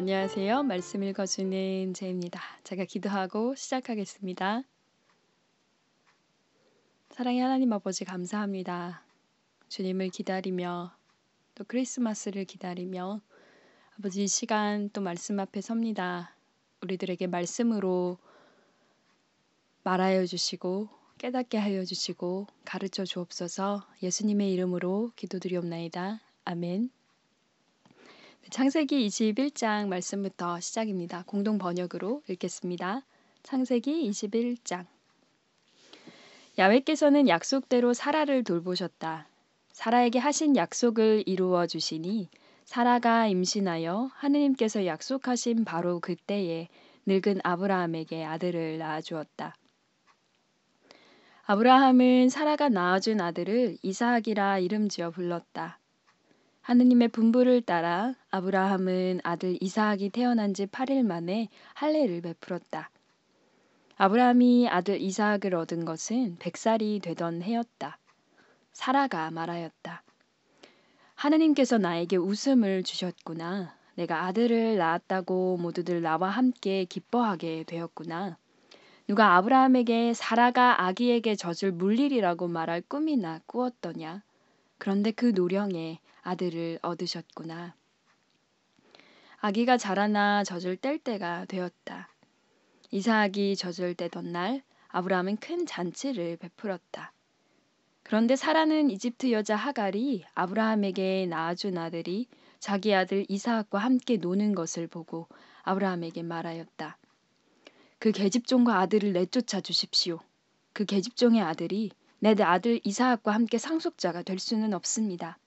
안녕하세요. 말씀 읽어주는 제입니다. 제가 기도하고 시작하겠습니다. 사랑의 하나님 아버지 감사합니다. 주님을 기다리며 또 크리스마스를 기다리며 아버지 이 시간 또 말씀 앞에 섭니다. 우리들에게 말씀으로 말하여 주시고 깨닫게 하여 주시고 가르쳐 주옵소서 예수님의 이름으로 기도드리옵나이다. 아멘. 창세기 21장 말씀부터 시작입니다. 공동 번역으로 읽겠습니다. 창세기 21장 야훼께서는 약속대로 사라를 돌보셨다. 사라에게 하신 약속을 이루어 주시니 사라가 임신하여 하느님께서 약속하신 바로 그때에 늙은 아브라함에게 아들을 낳아 주었다. 아브라함은 사라가 낳아준 아들을 이사학이라 이름 지어 불렀다. 하느님의 분부를 따라 아브라함은 아들 이사학이 태어난 지 8일 만에 할례를 베풀었다. 아브라함이 아들 이사학을 얻은 것은 100살이 되던 해였다. 사라가 말하였다. 하느님께서 나에게 웃음을 주셨구나. 내가 아들을 낳았다고 모두들 나와 함께 기뻐하게 되었구나. 누가 아브라함에게 사라가 아기에게 젖을 물리리라고 말할 꿈이나 꾸었더냐. 그런데 그 노령에 아들을 얻으셨구나. 아기가 자라나 젖을 뗄 때가 되었다. 이사학이 젖을 떼던 날 아브라함은 큰 잔치를 베풀었다. 그런데 사라는 이집트 여자 하갈이 아브라함에게 낳아준 아들이 자기 아들 이사학과 함께 노는 것을 보고 아브라함에게 말하였다. 그 계집종과 아들을 내쫓아 주십시오. 그 계집종의 아들이 내 아들 이사학과 함께 상속자가 될 수는 없습니다.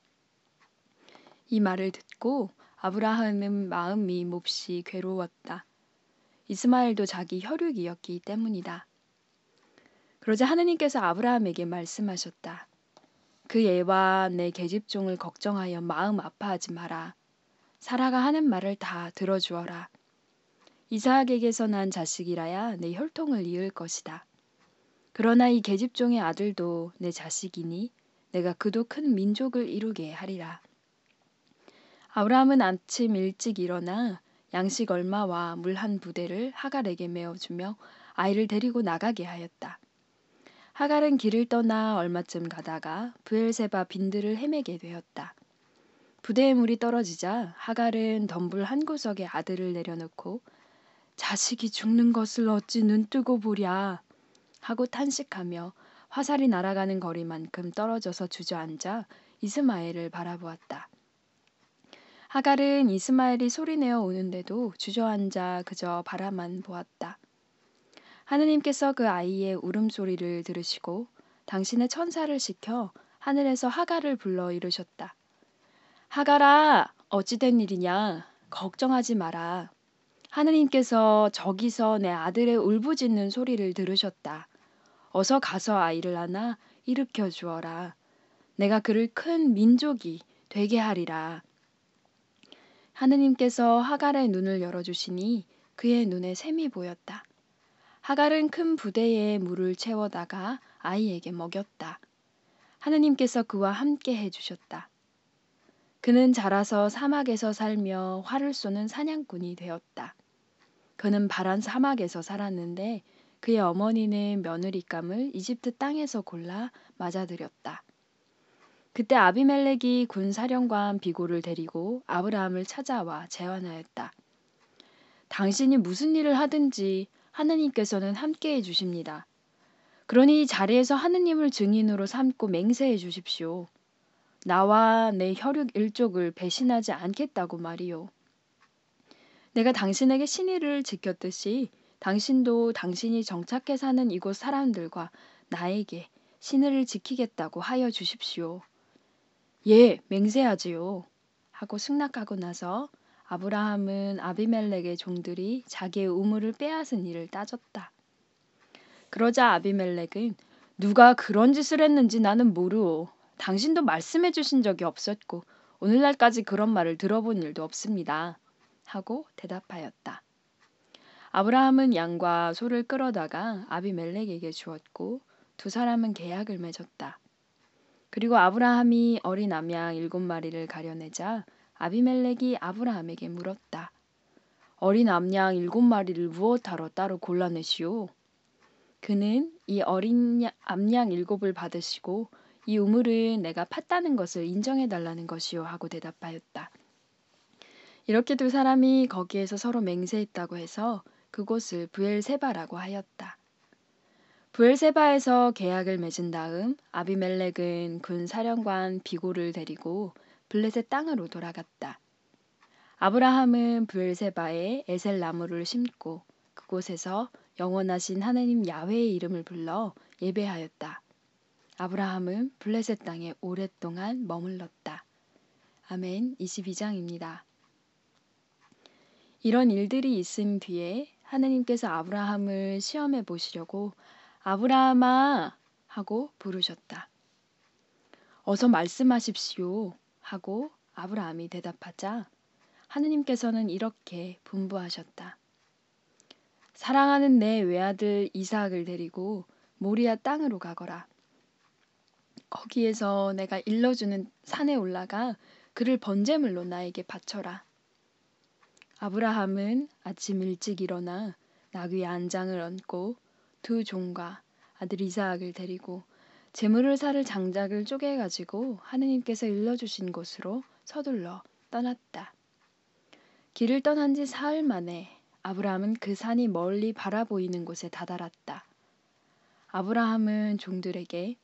이 말을 듣고 아브라함은 마음이 몹시 괴로웠다. 이스마엘도 자기 혈육이었기 때문이다. 그러자 하느님께서 아브라함에게 말씀하셨다. 그 애와 내 계집종을 걱정하여 마음 아파하지 마라. 사라가 하는 말을 다 들어주어라. 이사학에게서 난 자식이라야 내 혈통을 이을 것이다. 그러나 이 계집종의 아들도 내 자식이니 내가 그도 큰 민족을 이루게 하리라. 아브라함은 아침 일찍 일어나 양식 얼마와 물 한 부대를 하갈에게 메어주며 아이를 데리고 나가게 하였다. 하갈은 길을 떠나 얼마쯤 가다가 브엘세바 빈들을 헤매게 되었다. 부대에 물이 떨어지자 하갈은 덤불 한 구석에 아들을 내려놓고 자식이 죽는 것을 어찌 눈뜨고 보랴 하고 탄식하며 화살이 날아가는 거리만큼 떨어져서 주저앉아 이스마엘을 바라보았다. 하갈은 이스마엘이 소리내어 오는데도 주저앉아 그저 바라만 보았다. 하느님께서 그 아이의 울음소리를 들으시고 당신의 천사를 시켜 하늘에서 하갈을 불러 이르셨다. 하갈아, 어찌된 일이냐? 걱정하지 마라. 하느님께서 저기서 내 아들의 울부짖는 소리를 들으셨다. 어서 가서 아이를 안아 일으켜 주어라. 내가 그를 큰 민족이 되게 하리라. 하느님께서 하갈의 눈을 열어주시니 그의 눈에 샘이 보였다. 하갈은 큰 부대에 물을 채워다가 아이에게 먹였다. 하느님께서 그와 함께 해주셨다. 그는 자라서 사막에서 살며 활을 쏘는 사냥꾼이 되었다. 그는 바란 사막에서 살았는데 그의 어머니는 며느리감을 이집트 땅에서 골라 맞아들였다. 그때 아비멜렉이 군 사령관 비고를 데리고 아브라함을 찾아와 제안하였다. 당신이 무슨 일을 하든지 하느님께서는 함께해 주십니다. 그러니 이 자리에서 하느님을 증인으로 삼고 맹세해 주십시오. 나와 내 혈육 일족을 배신하지 않겠다고 말이요. 내가 당신에게 신의를 지켰듯이 당신도 당신이 정착해 사는 이곳 사람들과 나에게 신의를 지키겠다고 하여 주십시오. 예, 맹세하지요. 하고 승낙하고 나서 아브라함은 아비멜렉의 종들이 자기의 우물을 빼앗은 일을 따졌다. 그러자 아비멜렉은 누가 그런 짓을 했는지 나는 모르오. 당신도 말씀해 주신 적이 없었고 오늘날까지 그런 말을 들어본 일도 없습니다. 하고 대답하였다. 아브라함은 양과 소를 끌어다가 아비멜렉에게 주었고 두 사람은 계약을 맺었다. 그리고 아브라함이 어린 암양 일곱 마리를 가려내자 아비멜렉이 아브라함에게 물었다. 어린 암양 일곱 마리를 무엇하러 따로 골라내시오? 그는 이 어린 암양 일곱을 받으시고 이 우물은 내가 팠다는 것을 인정해 달라는 것이요 하고 대답하였다. 이렇게 두 사람이 거기에서 서로 맹세했다고 해서 그곳을 부엘세바라고 하였다. 부엘세바에서 계약을 맺은 다음 아비멜렉은 군 사령관 비고를 데리고 블레셋 땅으로 돌아갔다. 아브라함은 부엘세바에 에셀 나무를 심고 그곳에서 영원하신 하나님 야훼의 이름을 불러 예배하였다. 아브라함은 블레셋 땅에 오랫동안 머물렀다. 아멘 22장입니다. 이런 일들이 있은 뒤에 하나님께서 아브라함을 시험해 보시려고 아브라함아 하고 부르셨다. 어서 말씀하십시오 하고 아브라함이 대답하자 하느님께서는 이렇게 분부하셨다. 사랑하는 내 외아들 이삭을 데리고 모리아 땅으로 가거라. 거기에서 내가 일러주는 산에 올라가 그를 번제물로 나에게 바쳐라. 아브라함은 아침 일찍 일어나 나귀 안장을 얹고 두 종과 아들 이삭을 데리고 재물을 사를 장작을 쪼개 가지고 하느님께서 일러주신 곳으로 서둘러 떠났다. 길을 떠난 지 사흘 만에 아브라함은 그 산이 멀리 바라보이는 곳에 다다랐다. 아브라함은 종들에게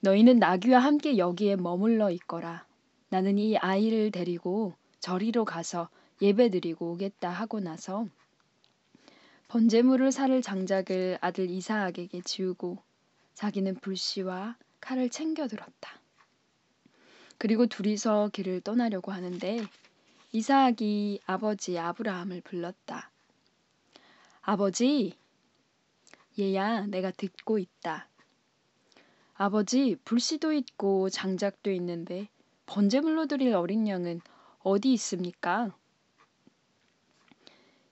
너희는 나귀와 함께 여기에 머물러 있거라. 나는 이 아이를 데리고 저리로 가서 예배드리고 오겠다 하고 나서 번제물을 사를 장작을 아들 이사학에게 지우고 자기는 불씨와 칼을 챙겨 들었다. 그리고 둘이서 길을 떠나려고 하는데 이사학이 아버지 아브라함을 불렀다. 아버지, 얘야, 내가 듣고 있다. 아버지, 불씨도 있고 장작도 있는데 번제물로 드릴 어린 양은 어디 있습니까?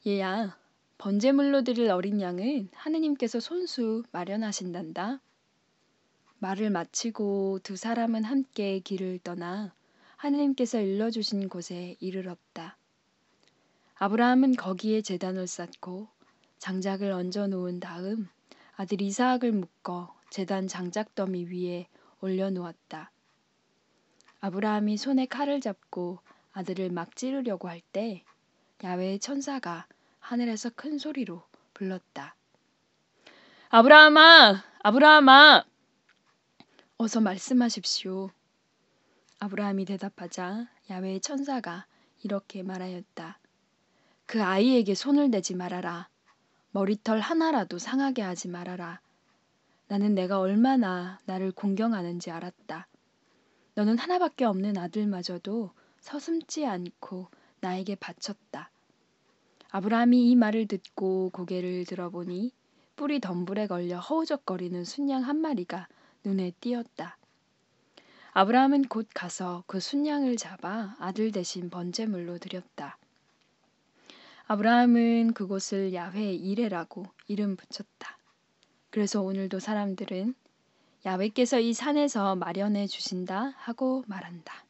얘야, 번제물로 드릴 어린 양은 하느님께서 손수 마련하신단다. 말을 마치고 두 사람은 함께 길을 떠나 하느님께서 일러주신 곳에 이르렀다. 아브라함은 거기에 재단을 쌓고 장작을 얹어 놓은 다음 아들 이사학을 묶어 재단 장작 더미 위에 올려 놓았다. 아브라함이 손에 칼을 잡고 아들을 막 찌르려고 할 때 야외의 천사가 하늘에서 큰 소리로 불렀다. 아브라함아! 아브라함아! 어서 말씀하십시오. 아브라함이 대답하자 야외의 천사가 이렇게 말하였다. 그 아이에게 손을 대지 말아라. 머리털 하나라도 상하게 하지 말아라. 나는 내가 얼마나 나를 공경하는지 알았다. 너는 하나밖에 없는 아들마저도 서슴지 않고 나에게 바쳤다. 아브라함이 이 말을 듣고 고개를 들어보니 뿔이 덤불에 걸려 허우적거리는 순양 한 마리가 눈에 띄었다. 아브라함은 곧 가서 그 순양을 잡아 아들 대신 번제물로 드렸다. 아브라함은 그곳을 야훼 이레라고 이름 붙였다. 그래서 오늘도 사람들은 야외께서 이 산에서 마련해 주신다 하고 말한다.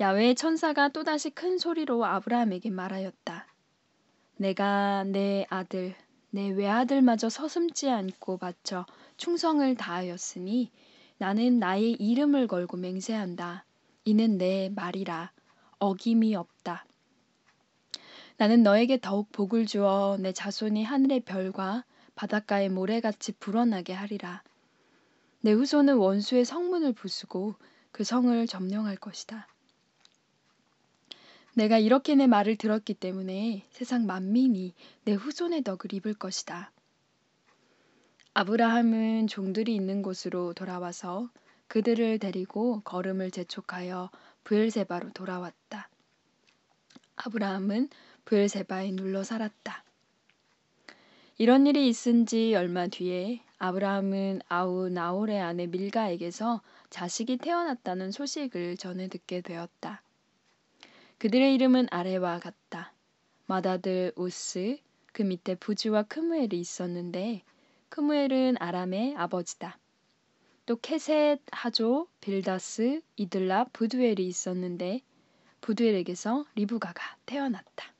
야외의 천사가 또다시 큰 소리로 아브라함에게 말하였다. 내가 내 아들, 내 외아들마저 서슴지 않고 바쳐 충성을 다하였으니 나는 나의 이름을 걸고 맹세한다. 이는 내 말이라 어김이 없다. 나는 너에게 더욱 복을 주어 내 자손이 하늘의 별과 바닷가의 모래같이 불어나게 하리라. 내 후손은 원수의 성문을 부수고 그 성을 점령할 것이다. 내가 이렇게 내 말을 들었기 때문에 세상 만민이 내 후손의 덕을 입을 것이다. 아브라함은 종들이 있는 곳으로 돌아와서 그들을 데리고 걸음을 재촉하여 부엘세바로 돌아왔다. 아브라함은 부엘세바에 눌러 살았다. 이런 일이 있은 지 얼마 뒤에 아브라함은 아우 나홀의 아내 밀가에게서 자식이 태어났다는 소식을 전해 듣게 되었다. 그들의 이름은 아래와 같다. 마다들 우스, 그 밑에 부지와 크무엘이 있었는데 크무엘은 아람의 아버지다. 또 케셋, 하조, 빌다스, 이들라, 부두엘이 있었는데 부두엘에게서 리브가가 태어났다.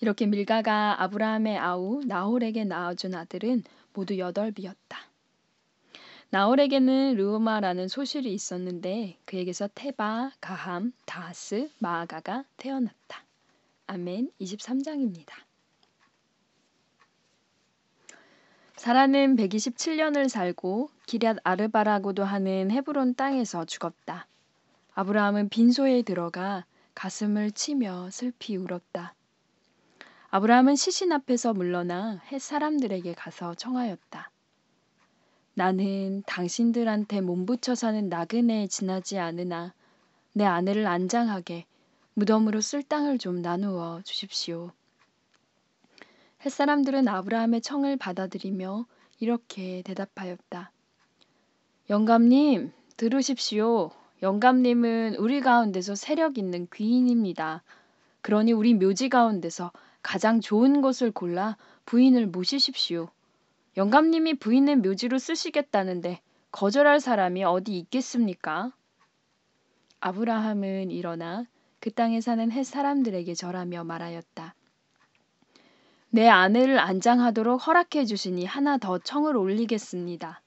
이렇게 밀가가 아브라함의 아우 나홀에게 낳아준 아들은 모두 여덟이었다. 나홀에게는 르우마라는 소실이 있었는데 그에게서 테바, 가함, 다하스, 마아가가 태어났다. 아멘 23장입니다. 사라는 127년을 살고 기럇 아르바라고도 하는 헤브론 땅에서 죽었다. 아브라함은 빈소에 들어가 가슴을 치며 슬피 울었다. 아브라함은 시신 앞에서 물러나 햇 사람들에게 가서 청하였다. 나는 당신들한테 몸붙여 사는 나그네에 지나지 않으나 내 아내를 안장하게 무덤으로 쓸 땅을 좀 나누어 주십시오. 햇사람들은 아브라함의 청을 받아들이며 이렇게 대답하였다. 영감님, 들으십시오. 영감님은 우리 가운데서 세력 있는 귀인입니다. 그러니 우리 묘지 가운데서 가장 좋은 것을 골라 부인을 모시십시오. 영감님이 부인의 묘지로 쓰시겠다는데 거절할 사람이 어디 있겠습니까? 아브라함은 일어나 그 땅에 사는 햇 사람들에게 절하며 말하였다. 내 아내를 안장하도록 허락해 주시니 하나 더 청을 올리겠습니다.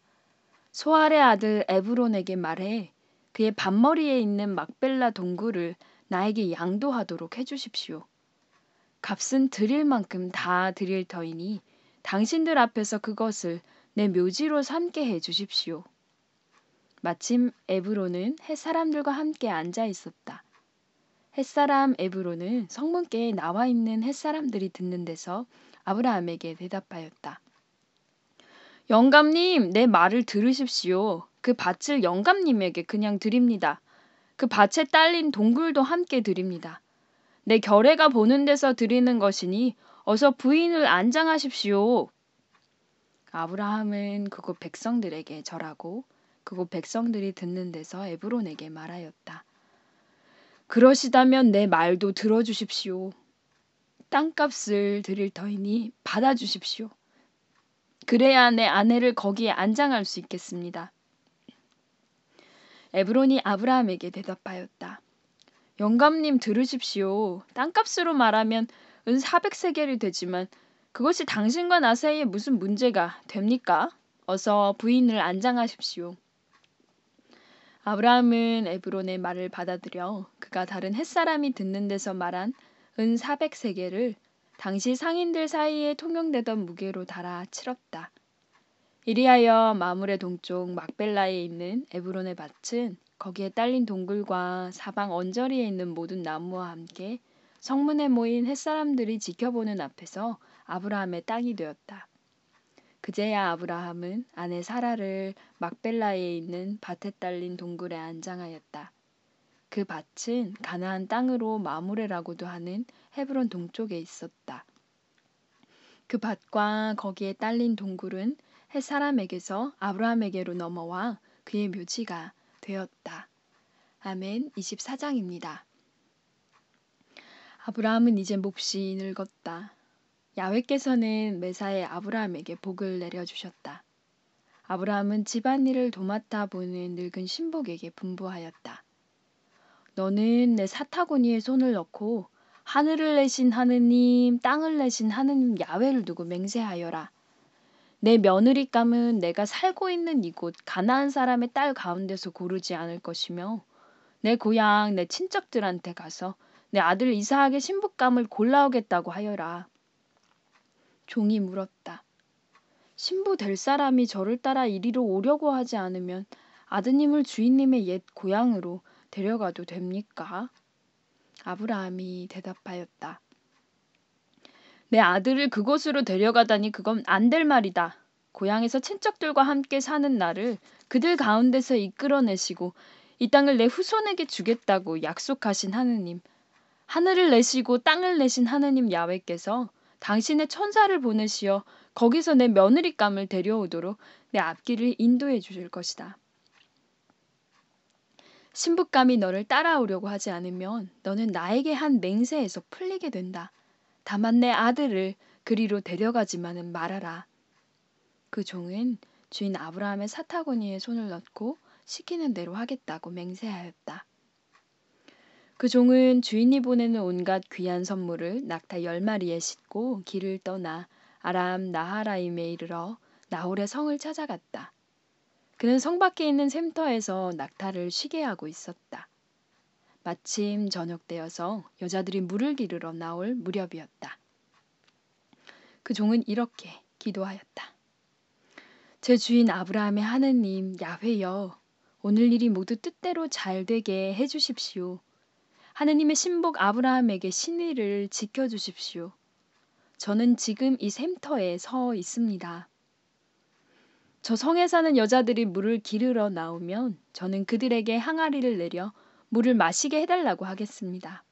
소알의 아들 에브론에게 말해 그의 반머리에 있는 막벨라 동굴을 나에게 양도하도록 해 주십시오. 값은 드릴 만큼 다 드릴 터이니 당신들 앞에서 그것을 내 묘지로 삼게 해 주십시오. 마침 에브로는 햇사람들과 함께 앉아 있었다. 햇사람 에브로는 성문께에 나와 있는 햇사람들이 듣는 데서 아브라함에게 대답하였다. 영감님, 내 말을 들으십시오. 그 밭을 영감님에게 그냥 드립니다. 그 밭에 딸린 동굴도 함께 드립니다. 내 결애가 보는 데서 드리는 것이니 어서 부인을 안장하십시오. 아브라함은 그곳 백성들에게 절하고 그곳 백성들이 듣는 데서 에브론에게 말하였다. 그러시다면 내 말도 들어주십시오. 땅값을 드릴 터이니 받아주십시오. 그래야 내 아내를 거기에 안장할 수 있겠습니다. 에브론이 아브라함에게 대답하였다. 영감님 들으십시오. 땅값으로 말하면 은 400세겔이 되지만 그것이 당신과 나 사이에 무슨 문제가 됩니까? 어서 부인을 안장하십시오. 아브라함은 에브론의 말을 받아들여 그가 다른 햇사람이 듣는 데서 말한 은 400세겔을 당시 상인들 사이에 통용되던 무게로 달아 치렀다. 이리하여 마물의 동쪽 막벨라에 있는 에브론의 밭은 거기에 딸린 동굴과 사방 언저리에 있는 모든 나무와 함께 성문에 모인 햇사람들이 지켜보는 앞에서 아브라함의 땅이 되었다. 그제야 아브라함은 아내 사라를 막벨라에 있는 밭에 딸린 동굴에 안장하였다. 그 밭은 가나안 땅으로 마무레라고도 하는 헤브론 동쪽에 있었다. 그 밭과 거기에 딸린 동굴은 햇 사람에게서 아브라함에게로 넘어와 그의 묘지가 되었다. 아멘 24장입니다. 아브라함은 이제 몹시 늙었다. 야훼께서는 매사에 아브라함에게 복을 내려주셨다. 아브라함은 집안일을 도맡아 보는 늙은 신복에게 분부하였다. 너는 내 사타구니에 손을 넣고 하늘을 내신 하느님, 땅을 내신 하느님 야훼를 두고 맹세하여라. 내 며느리감은 내가 살고 있는 이곳 가나안 사람의 딸 가운데서 고르지 않을 것이며 내 고향 내 친척들한테 가서 내 아들 이사학의 신부감을 골라오겠다고 하여라. 종이 물었다. 신부 될 사람이 저를 따라 이리로 오려고 하지 않으면 아드님을 주인님의 옛 고향으로 데려가도 됩니까? 아브라함이 대답하였다. 내 아들을 그곳으로 데려가다니 그건 안 될 말이다. 고향에서 친척들과 함께 사는 나를 그들 가운데서 이끌어내시고 이 땅을 내 후손에게 주겠다고 약속하신 하느님, 하늘을 내시고 땅을 내신 하느님 야외께서 당신의 천사를 보내시어 거기서 내 며느리감을 데려오도록 내 앞길을 인도해 주실 것이다. 신부감이 너를 따라오려고 하지 않으면 너는 나에게 한 맹세에서 풀리게 된다. 다만 내 아들을 그리로 데려가지만은 말아라. 그 종은 주인 아브라함의 사타구니에 손을 넣고 시키는 대로 하겠다고 맹세하였다. 그 종은 주인이 보내는 온갖 귀한 선물을 낙타 열 마리에 싣고 길을 떠나 아람 나하라임에 이르러 나홀의 성을 찾아갔다. 그는 성 밖에 있는 샘터에서 낙타를 쉬게 하고 있었다. 마침 저녁 때여서 여자들이 물을 기르러 나올 무렵이었다. 그 종은 이렇게 기도하였다. 제 주인 아브라함의 하느님 야훼여 오늘 일이 모두 뜻대로 잘 되게 해 주십시오. 하느님의 신복 아브라함에게 신의를 지켜 주십시오. 저는 지금 이 샘터에 서 있습니다. 저 성에 사는 여자들이 물을 기르러 나오면 저는 그들에게 항아리를 내려 물을 마시게 해달라고 하겠습니다.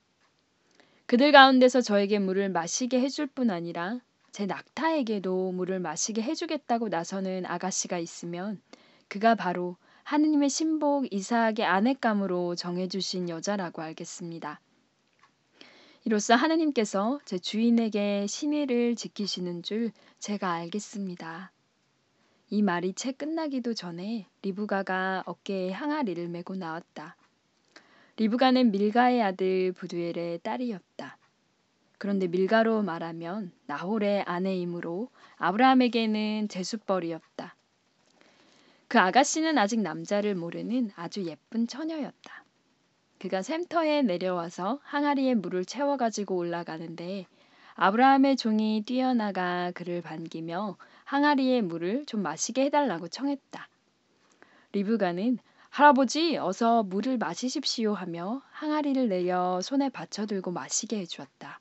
그들 가운데서 저에게 물을 마시게 해줄 뿐 아니라 제 낙타에게도 물을 마시게 해주겠다고 나서는 아가씨가 있으면 그가 바로 하느님의 신복 이삭의 아내감으로 정해주신 여자라고 알겠습니다. 이로써 하느님께서 제 주인에게 신의를 지키시는 줄 제가 알겠습니다. 이 말이 채 끝나기도 전에 리브가가 어깨에 항아리를 메고 나왔다. 리브가는 밀가의 아들 부두엘의 딸이었다. 그런데 밀가로 말하면 나홀의 아내이므로 아브라함에게는 제수벌이었다. 그 아가씨는 아직 남자를 모르는 아주 예쁜 처녀였다. 그가 샘터에 내려와서 항아리에 물을 채워 가지고 올라가는데 아브라함의 종이 뛰어나가 그를 반기며 항아리의 물을 좀 마시게 해달라고 청했다. 리브가는 할아버지 어서 물을 마시십시오 하며 항아리를 내려 손에 받쳐 들고 마시게 해주었다.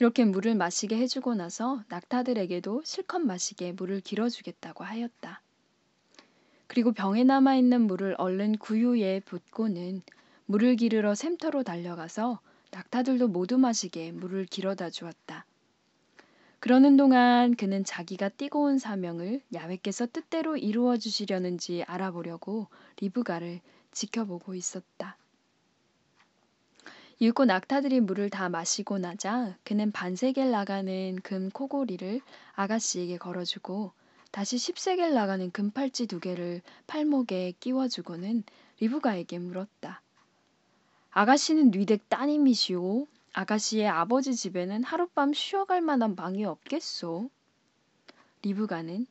이렇게 물을 마시게 해주고 나서 낙타들에게도 실컷 마시게 물을 길어주겠다고 하였다. 그리고 병에 남아 있는 물을 얼른 구유에 붓고는 물을 기르러 샘터로 달려가서 낙타들도 모두 마시게 물을 길어다 주었다. 그러는 동안 그는 자기가 띠고 온 사명을 야외께서 뜻대로 이루어 주시려는지 알아보려고 리브가를 지켜보고 있었다. 읽고 낙타들이 물을 다 마시고 나자 그는 반세겔 나가는 금 코골이를 아가씨에게 걸어주고 다시 10세겔 나가는 금팔찌 두 개를 팔목에 끼워주고는 리브가에게 물었다. 아가씨는 뉘댁 따님이시오. 아가씨의 아버지 집에는 하룻밤 쉬어갈 만한 방이 없겠소. 리브가는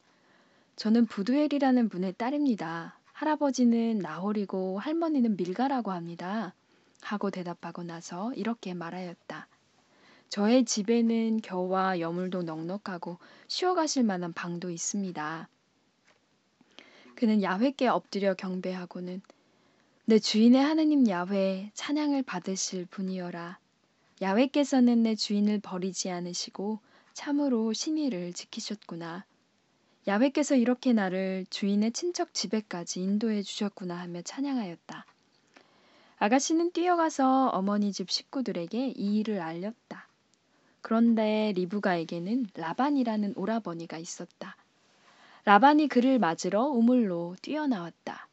저는 부두엘이라는 분의 딸입니다. 할아버지는 나홀이고 할머니는 밀가라고 합니다. 하고 대답하고 나서 이렇게 말하였다. 저의 집에는 겨와 여물도 넉넉하고 쉬어가실 만한 방도 있습니다. 그는 야훼께 엎드려 경배하고는 내 주인의 하느님 야훼 찬양을 받으실 분이여라. 야훼께서는 내 주인을 버리지 않으시고 참으로 신의를 지키셨구나. 야훼께서 이렇게 나를 주인의 친척 집에까지 인도해 주셨구나 하며 찬양하였다. 아가씨는 뛰어가서 어머니 집 식구들에게 이 일을 알렸다. 그런데 리브가에게는 라반이라는 오라버니가 있었다. 라반이 그를 맞으러 우물로 뛰어나왔다.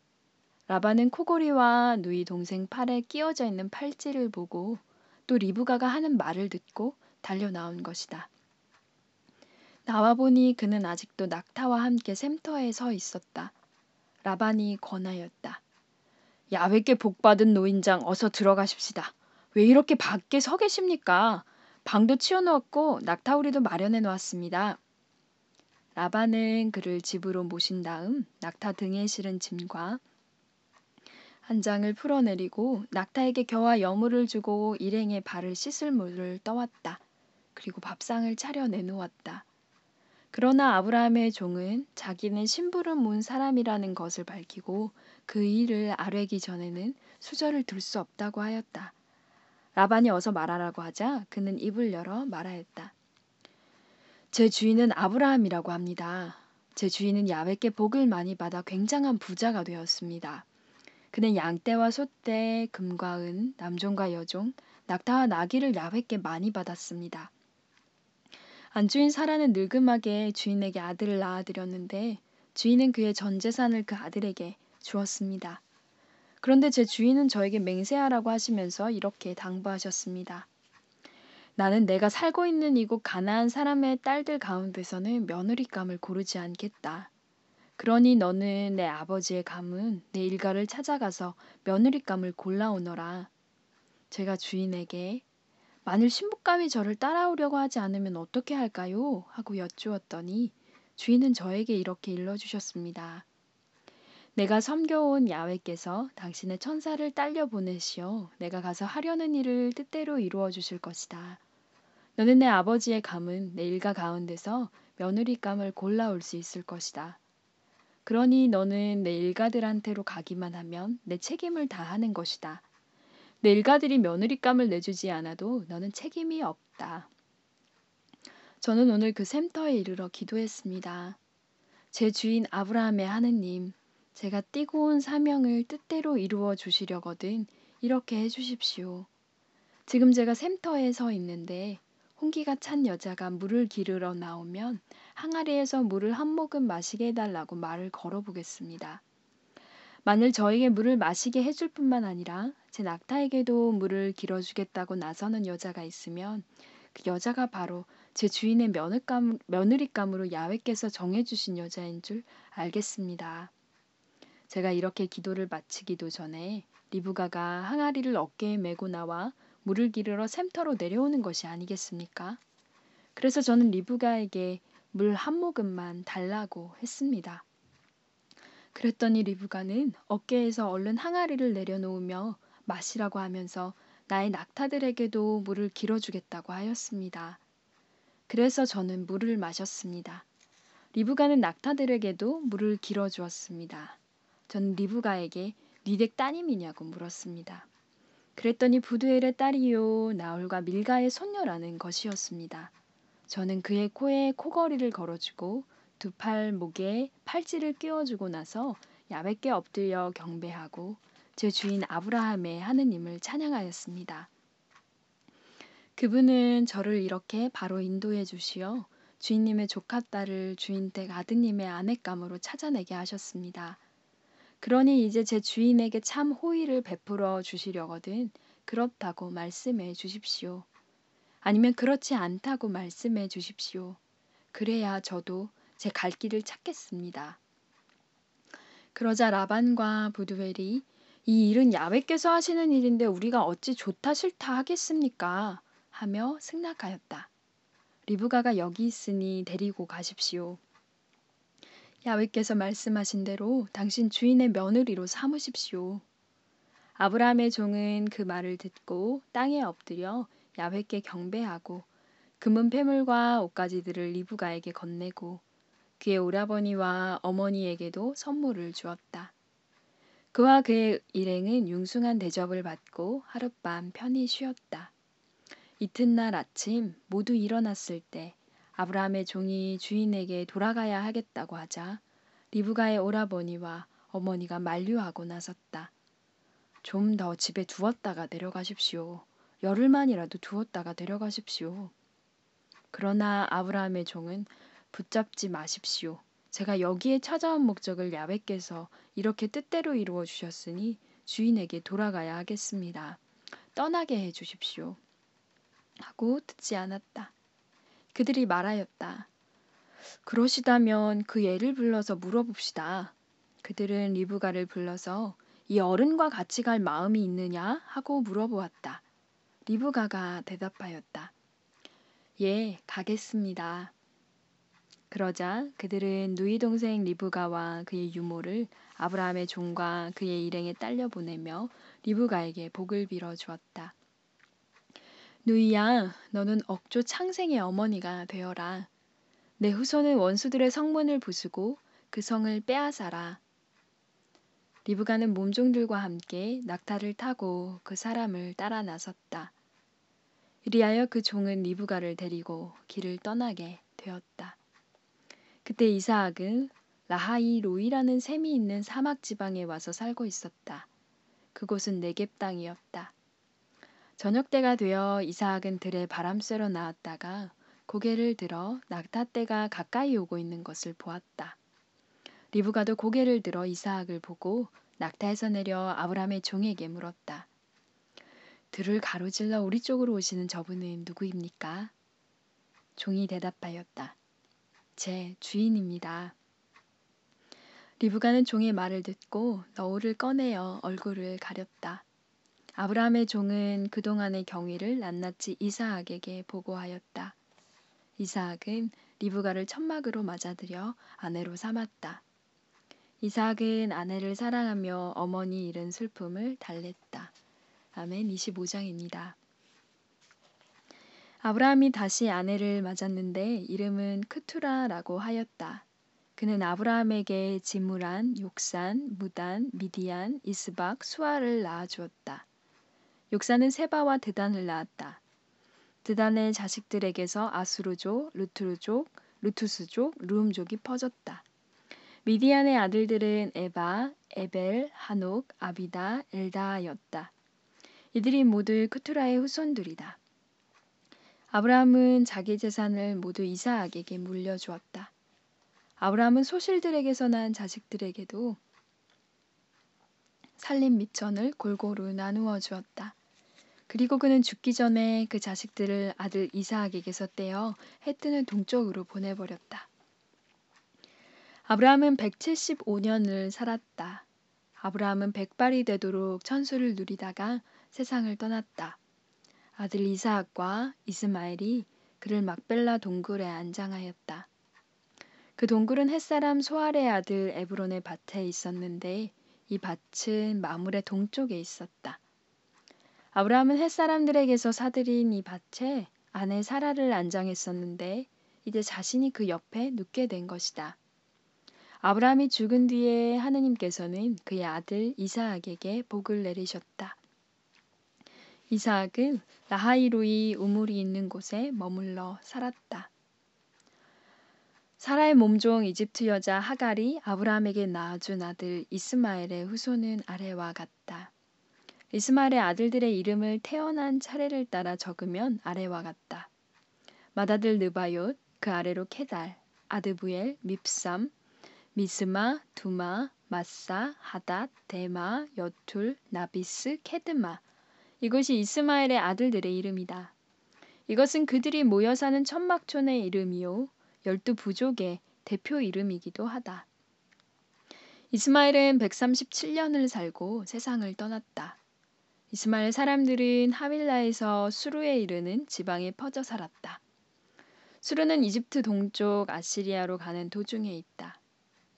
라반은 코골이와 누이 동생 팔에 끼어져 있는 팔찌를 보고 또 리브가가 하는 말을 듣고 달려 나온 것이다. 나와 보니 그는 아직도 낙타와 함께 샘터에 서 있었다. 라반이 권하였다. 야외께 복받은 노인장 어서 들어가십시다. 왜 이렇게 밖에 서 계십니까? 방도 치워놓았고 낙타우리도 마련해 놓았습니다. 라반은 그를 집으로 모신 다음 낙타 등에 실은 짐과 한 장을 풀어내리고 낙타에게 겨와 여물을 주고 일행의 발을 씻을 물을 떠왔다. 그리고 밥상을 차려 내놓았다. 그러나 아브라함의 종은 자기는 심부름 온 사람이라는 것을 밝히고 그 일을 아뢰기 전에는 수저를 들수 없다고 하였다. 라반이 어서 말하라고 하자 그는 입을 열어 말하였다. 제 주인은 아브라함이라고 합니다. 제 주인은 야외께 복을 많이 받아 굉장한 부자가 되었습니다. 그는 양떼와 소떼, 금과 은, 남종과 여종, 낙타와 나귀를 야훼께 많이 받았습니다. 안주인 사라는 늙음하게 주인에게 아들을 낳아드렸는데 주인은 그의 전 재산을 그 아들에게 주었습니다. 그런데 제 주인은 저에게 맹세하라고 하시면서 이렇게 당부하셨습니다. 나는 내가 살고 있는 이곳 가나안 사람의 딸들 가운데서는 며느리감을 고르지 않겠다. 그러니 너는 내 아버지의 감은 내 일가를 찾아가서 며느리감을 골라오너라. 제가 주인에게 만일 신부감이 저를 따라오려고 하지 않으면 어떻게 할까요? 하고 여쭈었더니 주인은 저에게 이렇게 일러주셨습니다. 내가 섬겨온 야훼께서 당신의 천사를 딸려 보내시어 내가 가서 하려는 일을 뜻대로 이루어 주실 것이다. 너는 내 아버지의 감은 내 일가 가운데서 며느리 감을 골라올 수 있을 것이다. 그러니 너는 내 일가들한테로 가기만 하면 내 책임을 다하는 것이다. 내 일가들이 며느리감을 내주지 않아도 너는 책임이 없다. 저는 오늘 그 샘터에 이르러 기도했습니다. 제 주인 아브라함의 하느님, 제가 띠고 온 사명을 뜻대로 이루어 주시려거든 이렇게 해 주십시오. 지금 제가 샘터에 서 있는데 홍기가 찬 여자가 물을 기르러 나오면 항아리에서 물을 한 모금 마시게 해달라고 말을 걸어보겠습니다. 만일 저에게 물을 마시게 해줄 뿐만 아니라 제 낙타에게도 물을 길어주겠다고 나서는 여자가 있으면 그 여자가 바로 제 주인의 며느감, 며느리감으로 야훼께서 정해주신 여자인 줄 알겠습니다. 제가 이렇게 기도를 마치기도 전에 리브가가 항아리를 어깨에 메고 나와 물을 기르러 샘터로 내려오는 것이 아니겠습니까? 그래서 저는 리브가에게 물 한 모금만 달라고 했습니다. 그랬더니 리브가는 어깨에서 얼른 항아리를 내려놓으며 마시라고 하면서 나의 낙타들에게도 물을 길어주겠다고 하였습니다. 그래서 저는 물을 마셨습니다. 리브가는 낙타들에게도 물을 길어주었습니다. 전 리브가에게 니댁 따님이냐고 물었습니다. 그랬더니 부두엘의 딸이요 나홀과 밀가의 손녀라는 것이었습니다. 저는 그의 코에 코걸이를 걸어주고 두 팔 목에 팔찌를 끼워주고 나서 야외께 엎드려 경배하고 제 주인 아브라함의 하느님을 찬양하였습니다. 그분은 저를 이렇게 바로 인도해 주시어 주인님의 조카 딸을 주인 댁 아드님의 아내감으로 찾아내게 하셨습니다. 그러니 이제 제 주인에게 참 호의를 베풀어 주시려거든 그렇다고 말씀해 주십시오. 아니면 그렇지 않다고 말씀해 주십시오. 그래야 저도 제 갈 길을 찾겠습니다. 그러자 라반과 부두엘이 이 일은 야외께서 하시는 일인데 우리가 어찌 좋다 싫다 하겠습니까? 하며 승낙하였다. 리브가가 여기 있으니 데리고 가십시오. 야외께서 말씀하신 대로 당신 주인의 며느리로 삼으십시오. 아브라함의 종은 그 말을 듣고 땅에 엎드려 야훼께 경배하고 금은 패물과 옷가지들을 리브가에게 건네고 그의 오라버니와 어머니에게도 선물을 주었다. 그와 그의 일행은 융숭한 대접을 받고 하룻밤 편히 쉬었다. 이튿날 아침 모두 일어났을 때 아브라함의 종이 주인에게 돌아가야 하겠다고 하자 리브가의 오라버니와 어머니가 만류하고 나섰다. 좀 더 집에 두었다가 내려가십시오. 열흘만이라도 두었다가 내려가십시오. 그러나 아브라함의 종은 붙잡지 마십시오. 제가 여기에 찾아온 목적을 야외께서 이렇게 뜻대로 이루어 주셨으니 주인에게 돌아가야 하겠습니다. 떠나게 해 주십시오. 하고 듣지 않았다. 그들이 말하였다. 그러시다면 그 애를 불러서 물어봅시다. 그들은 리브가를 불러서 이 어른과 같이 갈 마음이 있느냐 하고 물어보았다. 리브가가 대답하였다. 예, 가겠습니다. 그러자 그들은 누이 동생 리브가와 그의 유모를 아브라함의 종과 그의 일행에 딸려 보내며 리브가에게 복을 빌어 주었다. 누이야, 너는 억조 창생의 어머니가 되어라. 내 후손은 원수들의 성문을 부수고 그 성을 빼앗아라. 리브가는 몸종들과 함께 낙타를 타고 그 사람을 따라 나섰다. 이리하여 그 종은 리브가를 데리고 길을 떠나게 되었다. 그때 이사학은 라하이 로이라는 샘이 있는 사막 지방에 와서 살고 있었다. 그곳은 네겝 땅이었다. 저녁 때가 되어 이사학은 들에 바람 쐬러 나왔다가 고개를 들어 낙타떼가 가까이 오고 있는 것을 보았다. 리브가도 고개를 들어 이사학을 보고 낙타에서 내려 아브라함의 종에게 물었다. 들을 가로질러 우리 쪽으로 오시는 저분은 누구입니까? 종이 대답하였다. 제 주인입니다. 리브가는 종의 말을 듣고 너울을 꺼내어 얼굴을 가렸다. 아브라함의 종은 그동안의 경위를 낱낱이 이사학에게 보고하였다. 이사학은 리브가를 천막으로 맞아들여 아내로 삼았다. 이삭은 아내를 사랑하며 어머니 잃은 슬픔을 달랬다. 아멘 25장입니다. 아브라함이 다시 아내를 맞았는데 이름은 크투라라고 하였다. 그는 아브라함에게 지무란, 욕산, 무단, 미디안, 이스박, 수아를 낳아주었다. 욕산은 세바와 드단을 낳았다. 드단의 자식들에게서 아수르족, 루트르족, 루투스족, 루음족이 퍼졌다. 미디안의 아들들은 에바, 에벨, 하녹, 아비다, 엘다였다. 이들이 모두 크투라의 후손들이다. 아브라함은 자기 재산을 모두 이사학에게 물려주었다. 아브라함은 소실들에게서 난 자식들에게도 살림 미천을 골고루 나누어 주었다. 그리고 그는 죽기 전에 그 자식들을 아들 이사학에게서 떼어 해 뜨는 동쪽으로 보내버렸다. 아브라함은 175년을 살았다. 아브라함은 백발이 되도록 천수를 누리다가 세상을 떠났다. 아들 이사학과 이스마엘이 그를 막벨라 동굴에 안장하였다. 그 동굴은 햇사람 소알의 아들 에브론의 밭에 있었는데 이 밭은 마물의 동쪽에 있었다. 아브라함은 햇사람들에게서 사들인 이 밭에 아내 사라를 안장했었는데 이제 자신이 그 옆에 눕게 된 것이다. 아브라함이 죽은 뒤에 하느님께서는 그의 아들 이사학에게 복을 내리셨다. 이사학은 라하이로이 우물이 있는 곳에 머물러 살았다. 사라의 몸종 이집트 여자 하갈이 아브라함에게 낳아준 아들 이스마엘의 후손은 아래와 같다. 이스마엘의 아들들의 이름을 태어난 차례를 따라 적으면 아래와 같다. 마다들 느바옅, 그 아래로 케달, 아드부엘, 밉삼, 미스마, 두마, 마사, 하닷, 데마, 여툴, 나비스, 케드마. 이것이 이스마엘의 아들들의 이름이다. 이것은 그들이 모여 사는 천막촌의 이름이요. 열두 부족의 대표 이름이기도 하다. 이스마엘은 137년을 살고 세상을 떠났다. 이스마엘 사람들은 하윌라에서 수루에 이르는 지방에 퍼져 살았다. 수루는 이집트 동쪽 아시리아로 가는 도중에 있다.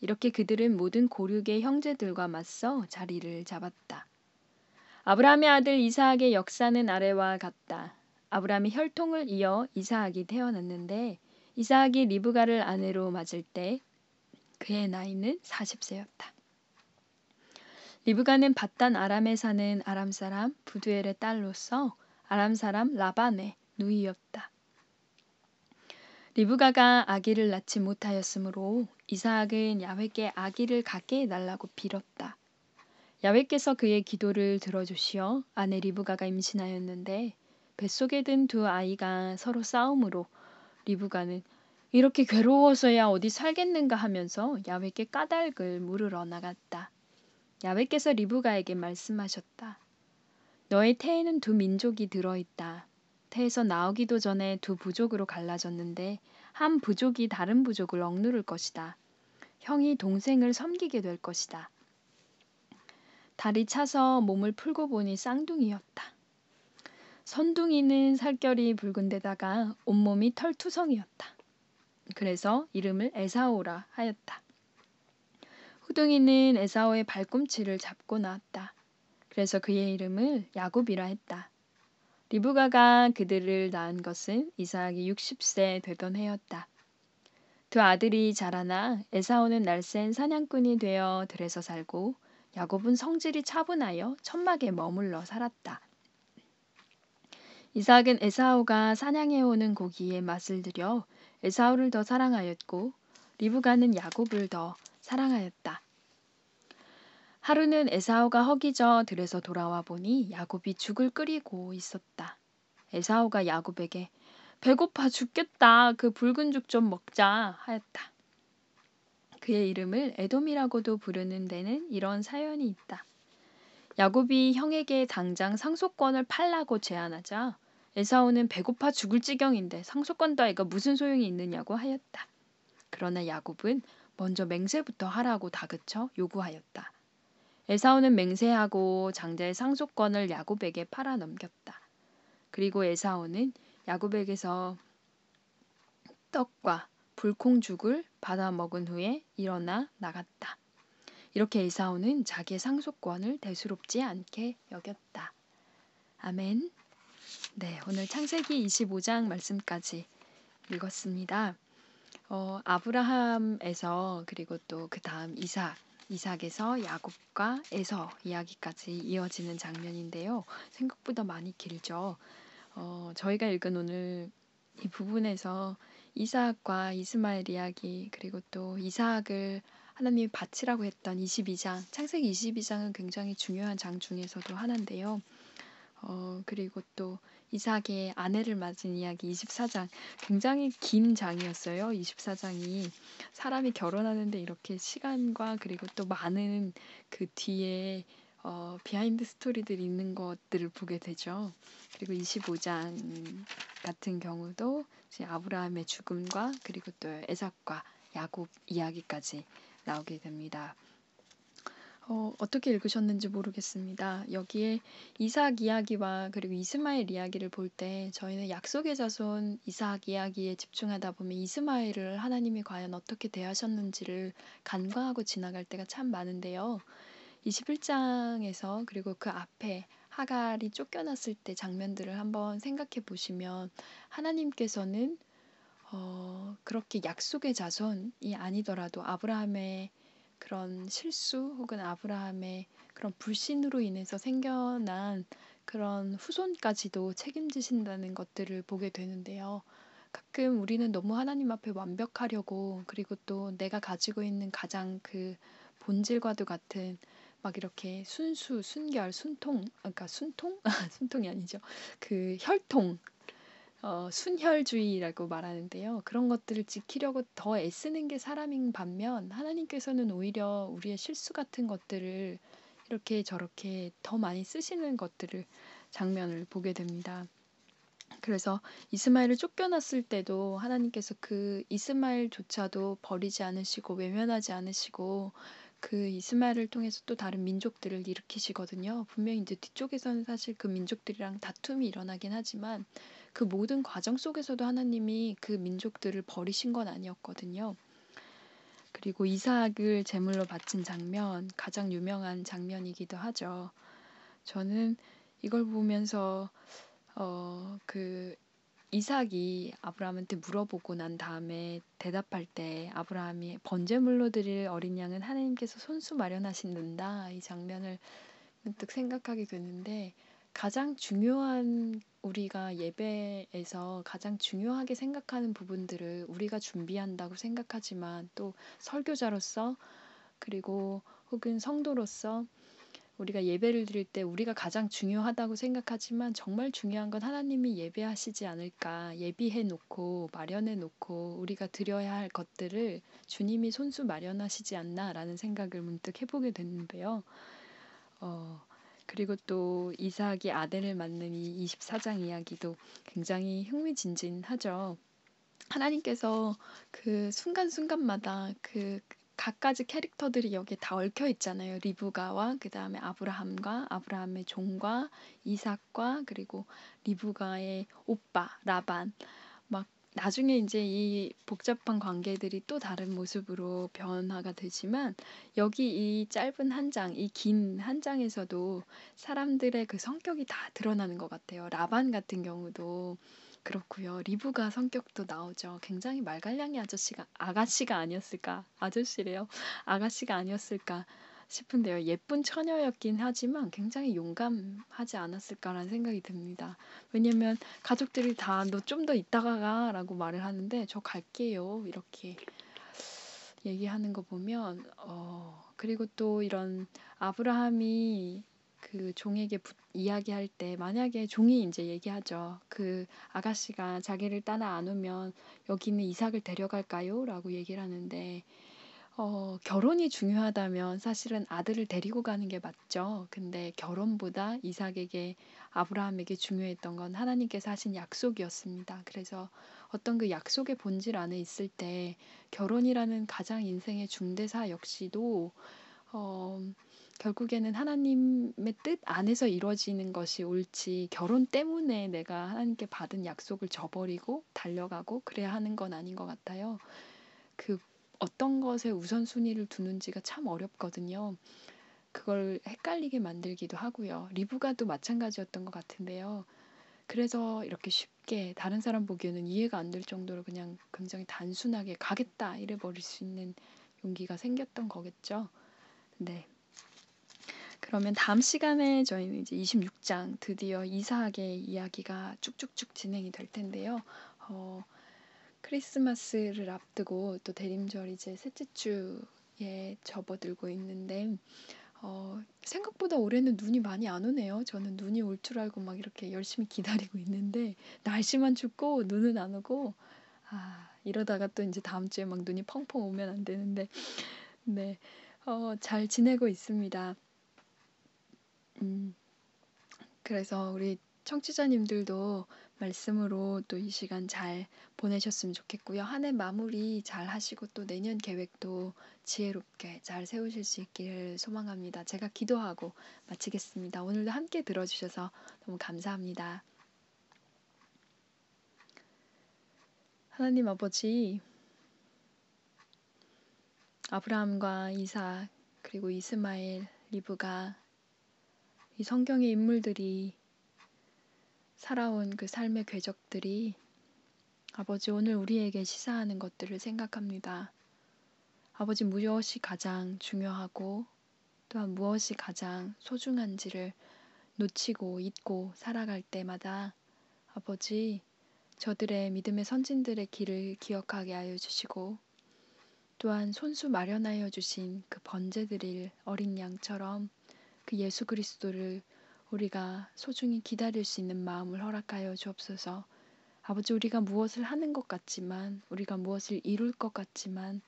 이렇게 그들은 모든 고륙의 형제들과 맞서 자리를 잡았다. 아브라함의 아들 이사학의 역사는 아래와 같다. 아브라함이 혈통을 이어 이사학이 태어났는데 이사학이 리브가를 아내로 맞을 때 그의 나이는 40세였다. 리브가는 바단 아람에 사는 아람 사람 부두엘의 딸로서 아람 사람 라반의 누이였다. 리브가가 아기를 낳지 못하였으므로 이사학은 야훼께 아기를 갖게 해달라고 빌었다. 야훼께서 그의 기도를 들어주시어 아내 리브가가 임신하였는데 뱃속에 든 두 아이가 서로 싸움으로 리브가는 이렇게 괴로워서야 어디 살겠는가 하면서 야훼께 까닭을 물으러 나갔다. 야훼께서 리브가에게 말씀하셨다. 너의 태에는 두 민족이 들어있다. 태에서 나오기도 전에 두 부족으로 갈라졌는데 한 부족이 다른 부족을 억누를 것이다. 형이 동생을 섬기게 될 것이다. 달이 차서 몸을 풀고 보니 쌍둥이였다. 선둥이는 살결이 붉은 데다가 온몸이 털투성이었다. 그래서 이름을 에사오라 하였다. 후둥이는 에사오의 발꿈치를 잡고 나왔다. 그래서 그의 이름을 야곱이라 했다. 리브가가 그들을 낳은 것은 이삭이 60세 되던 해였다. 두 아들이 자라나 에사오는 날쌘 사냥꾼이 되어 들에서 살고 야곱은 성질이 차분하여 천막에 머물러 살았다. 이삭은 에사오가 사냥해오는 고기에 맛을 들여 에사오를 더 사랑하였고 리브가는 야곱을 더 사랑하였다. 하루는 에사오가 허기져 들에서 돌아와 보니 야곱이 죽을 끓이고 있었다. 에사오가 야곱에게 배고파 죽겠다. 그 붉은 죽 좀 먹자 하였다. 그의 이름을 에돔이라고도 부르는 데는 이런 사연이 있다. 야곱이 형에게 당장 상속권을 팔라고 제안하자 에사오는 배고파 죽을 지경인데 상속권 따위가 무슨 소용이 있느냐고 하였다. 그러나 야곱은 먼저 맹세부터 하라고 다그쳐 요구하였다. 에사오는 맹세하고 장자의 상속권을 야곱에게 팔아 넘겼다. 그리고 에사오는 야곱에게서 떡과 불콩죽을 받아 먹은 후에 일어나 나갔다. 이렇게 에사오는 자기의 상속권을 대수롭지 않게 여겼다. 아멘. 네, 오늘 창세기 25장 말씀까지 읽었습니다. 어, 아브라함에서 그리고 또 그 다음 이삭, 이삭에서 야곱과 에서 이야기까지 이어지는 장면인데요. 생각보다 많이 길죠. 어, 저희가 읽은 오늘 이 부분에서 이삭과 이스마엘 이야기 그리고 또 이삭을 하나님이 바치라고 했던 22장 창세기 22장은 굉장히 중요한 장 중에서도 하나인데요. 어, 그리고 또 이삭의 아내를 맞은 이야기 24장 굉장히 긴 장이었어요. 24장이 사람이 결혼하는데 이렇게 시간과 그리고 또 많은 그 뒤에 어, behind story들이 있는 것들을 보게 되죠. 그리고 25장 같은 경우도 아브라함의 죽음과 그리고 또 에서와 야곱 이야기까지 나오게 됩니다. 어, 어떻게 읽으셨는지 모르겠습니다. 여기에 이삭 이야기와 그리고 이스마엘 이야기를 볼 때 저희는 약속의 자손 이삭 이야기에 집중하다 보면 이스마엘을 하나님이 과연 어떻게 대하셨는지를 간과하고 지나갈 때가 참 많은데요. 21장에서 그리고 그 앞에 하갈이 쫓겨났을 때 장면들을 한번 생각해 보시면 하나님께서는 어, 그렇게 약속의 자손이 아니더라도 아브라함의 그런 실수 혹은 아브라함의 그런 불신으로 인해서 생겨난 그런 후손까지도 책임지신다는 것들을 보게 되는데요. 가끔 우리는 너무 하나님 앞에 완벽하려고 그리고 또 내가 가지고 있는 가장 그 본질과도 같은 막 이렇게 순수, 순결, 순통, 그러니까 순통? 순통이 아니죠. 그 혈통, 어, 순혈주의라고 말하는데요. 그런 것들을 지키려고 더 애쓰는 게 사람인 반면 하나님께서는 오히려 우리의 실수 같은 것들을 이렇게 저렇게 더 많이 쓰시는 것들을 장면을 보게 됩니다. 그래서 이스마엘을 쫓겨났을 때도 하나님께서 그 이스마엘조차도 버리지 않으시고 외면하지 않으시고 그 이스마엘을 통해서 또 다른 민족들을 일으키시거든요. 분명히 이제 뒤쪽에서는 사실 그 민족들이랑 다툼이 일어나긴 하지만 그 모든 과정 속에서도 하나님이 그 민족들을 버리신 건 아니었거든요. 그리고 이삭을 제물로 바친 장면, 가장 유명한 장면이기도 하죠. 저는 이걸 보면서 어, 그 이삭이 아브라함한테 물어보고 난 다음에 대답할 때 아브라함이 번제물로 드릴 어린 양은 하나님께서 손수 마련하신다 이 장면을 문득 생각하게 되는데 가장 중요한 우리가 예배에서 가장 중요하게 생각하는 부분들을 우리가 준비한다고 생각하지만 또 설교자로서 그리고 혹은 성도로서 우리가 예배를 드릴 때 우리가 가장 중요하다고 생각하지만 정말 중요한 건 하나님이 예배하시지 않을까 예비해 놓고 마련해 놓고 우리가 드려야 할 것들을 주님이 손수 마련하시지 않나라는 생각을 문득 해보게 됐는데요. 어, 그리고 또 이삭이 아델을 맞는 이 24장 이야기도 굉장히 흥미진진하죠. 하나님께서 그 순간순간마다 그 각가지 캐릭터들이 여기에 다 얽혀 있잖아요. 리브가와 그 다음에 아브라함과 아브라함의 종과 이삭과 그리고 리브가의 오빠 라반 막 나중에 이제 이 복잡한 관계들이 또 다른 모습으로 변화가 되지만 여기 이 짧은 한 장, 이 긴 한 장에서도 사람들의 그 성격이 다 드러나는 것 같아요. 라반 같은 경우도 그렇고요. 리브가 성격도 나오죠. 굉장히 말갈량이 아저씨가 아가씨가 아니었을까? 아저씨래요. 아가씨가 아니었을까? 싶은데요. 예쁜 처녀였긴 하지만 굉장히 용감하지 않았을까라는 생각이 듭니다. 왜냐면 가족들이 다 너 좀 더 있다가 가 라고 말을 하는데 저 갈게요. 이렇게 얘기하는 거 보면 어 그리고 또 이런 아브라함이 그 종에게 부, 이야기할 때 만약에 종이 이제 얘기하죠. 그 아가씨가 자기를 따라 안 오면 여기는 이삭을 데려갈까요? 라고 얘기를 하는데 어, 결혼이 중요하다면 사실은 아들을 데리고 가는 게 맞죠. 근데 결혼보다 이삭에게 아브라함에게 중요했던 건 하나님께서 하신 약속이었습니다. 그래서 어떤 그 약속의 본질 안에 있을 때 결혼이라는 가장 인생의 중대사 역시도 어, 결국에는 하나님의 뜻 안에서 이루어지는 것이 옳지 결혼 때문에 내가 하나님께 받은 약속을 저버리고 달려가고 그래야 하는 건 아닌 것 같아요. 그 어떤 것에 우선순위를 두는지가 참 어렵거든요. 그걸 헷갈리게 만들기도 하고요. 리브가도 마찬가지였던 것 같은데요. 그래서 이렇게 쉽게 다른 사람 보기에는 이해가 안 될 정도로 그냥 굉장히 단순하게 가겠다 이래 버릴 수 있는 용기가 생겼던 거겠죠. 네. 그러면 다음 시간에 저희는 이제 26장 드디어 이사학의 이야기가 쭉쭉쭉 진행이 될 텐데요. 어, 크리스마스를 앞두고 또 대림절 이제 셋째 주에 접어들고 있는데 어, 생각보다 올해는 눈이 많이 안 오네요. 저는 눈이 올 줄 알고 막 이렇게 열심히 기다리고 있는데 날씨만 춥고 눈은 안 오고 아, 이러다가 또 이제 다음 주에 막 눈이 펑펑 오면 안 되는데 네. 어, 잘 지내고 있습니다. 음. 그래서 우리 청취자님들도 말씀으로 또 이 시간 잘 보내셨으면 좋겠고요. 한 해 마무리 잘 하시고 또 내년 계획도 지혜롭게 잘 세우실 수 있기를 소망합니다. 제가 기도하고 마치겠습니다. 오늘도 함께 들어주셔서 너무 감사합니다. 하나님 아버지, 아브라함과 이삭, 그리고 이스마엘, 리브가 이 성경의 인물들이 살아온 그 삶의 궤적들이 아버지 오늘 우리에게 시사하는 것들을 생각합니다. 아버지 무엇이 가장 중요하고 또한 무엇이 가장 소중한지를 놓치고 잊고 살아갈 때마다 아버지 저들의 믿음의 선진들의 길을 기억하게 하여 주시고 또한 손수 마련하여 주신 그 번제 드릴 어린 양처럼 그 예수 그리스도를 우리가 소중히 기다릴 수 있는 마음을 허락하여 주옵소서. 아버지 우리가 무엇을 하는 것 같지만 우리가 무엇을 이룰 것 같지만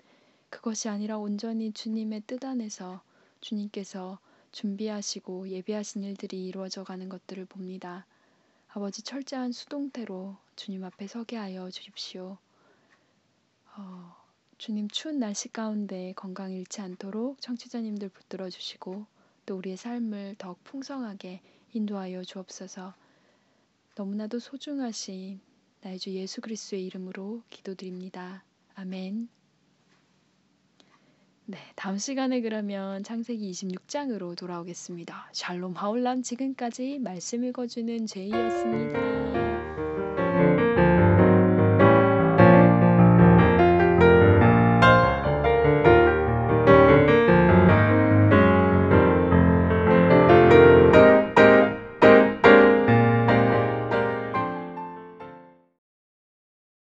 그것이 아니라 온전히 주님의 뜻 안에서 주님께서 준비하시고 예비하신 일들이 이루어져 가는 것들을 봅니다. 아버지 철저한 수동태로 주님 앞에 서게 하여 주십시오. 어, 주님 추운 날씨 가운데 건강 잃지 않도록 청취자님들 붙들어 주시고 또 우리의 삶을 더욱 풍성하게 인도하여 주옵소서. 너무나도 소중하신 나의 주 예수 그리스도의 이름으로 기도드립니다. 아멘. 네, 다음 시간에 그러면 창세기 26장으로 돌아오겠습니다. 샬롬 하울람 지금까지 말씀 읽어주는 제이였습니다.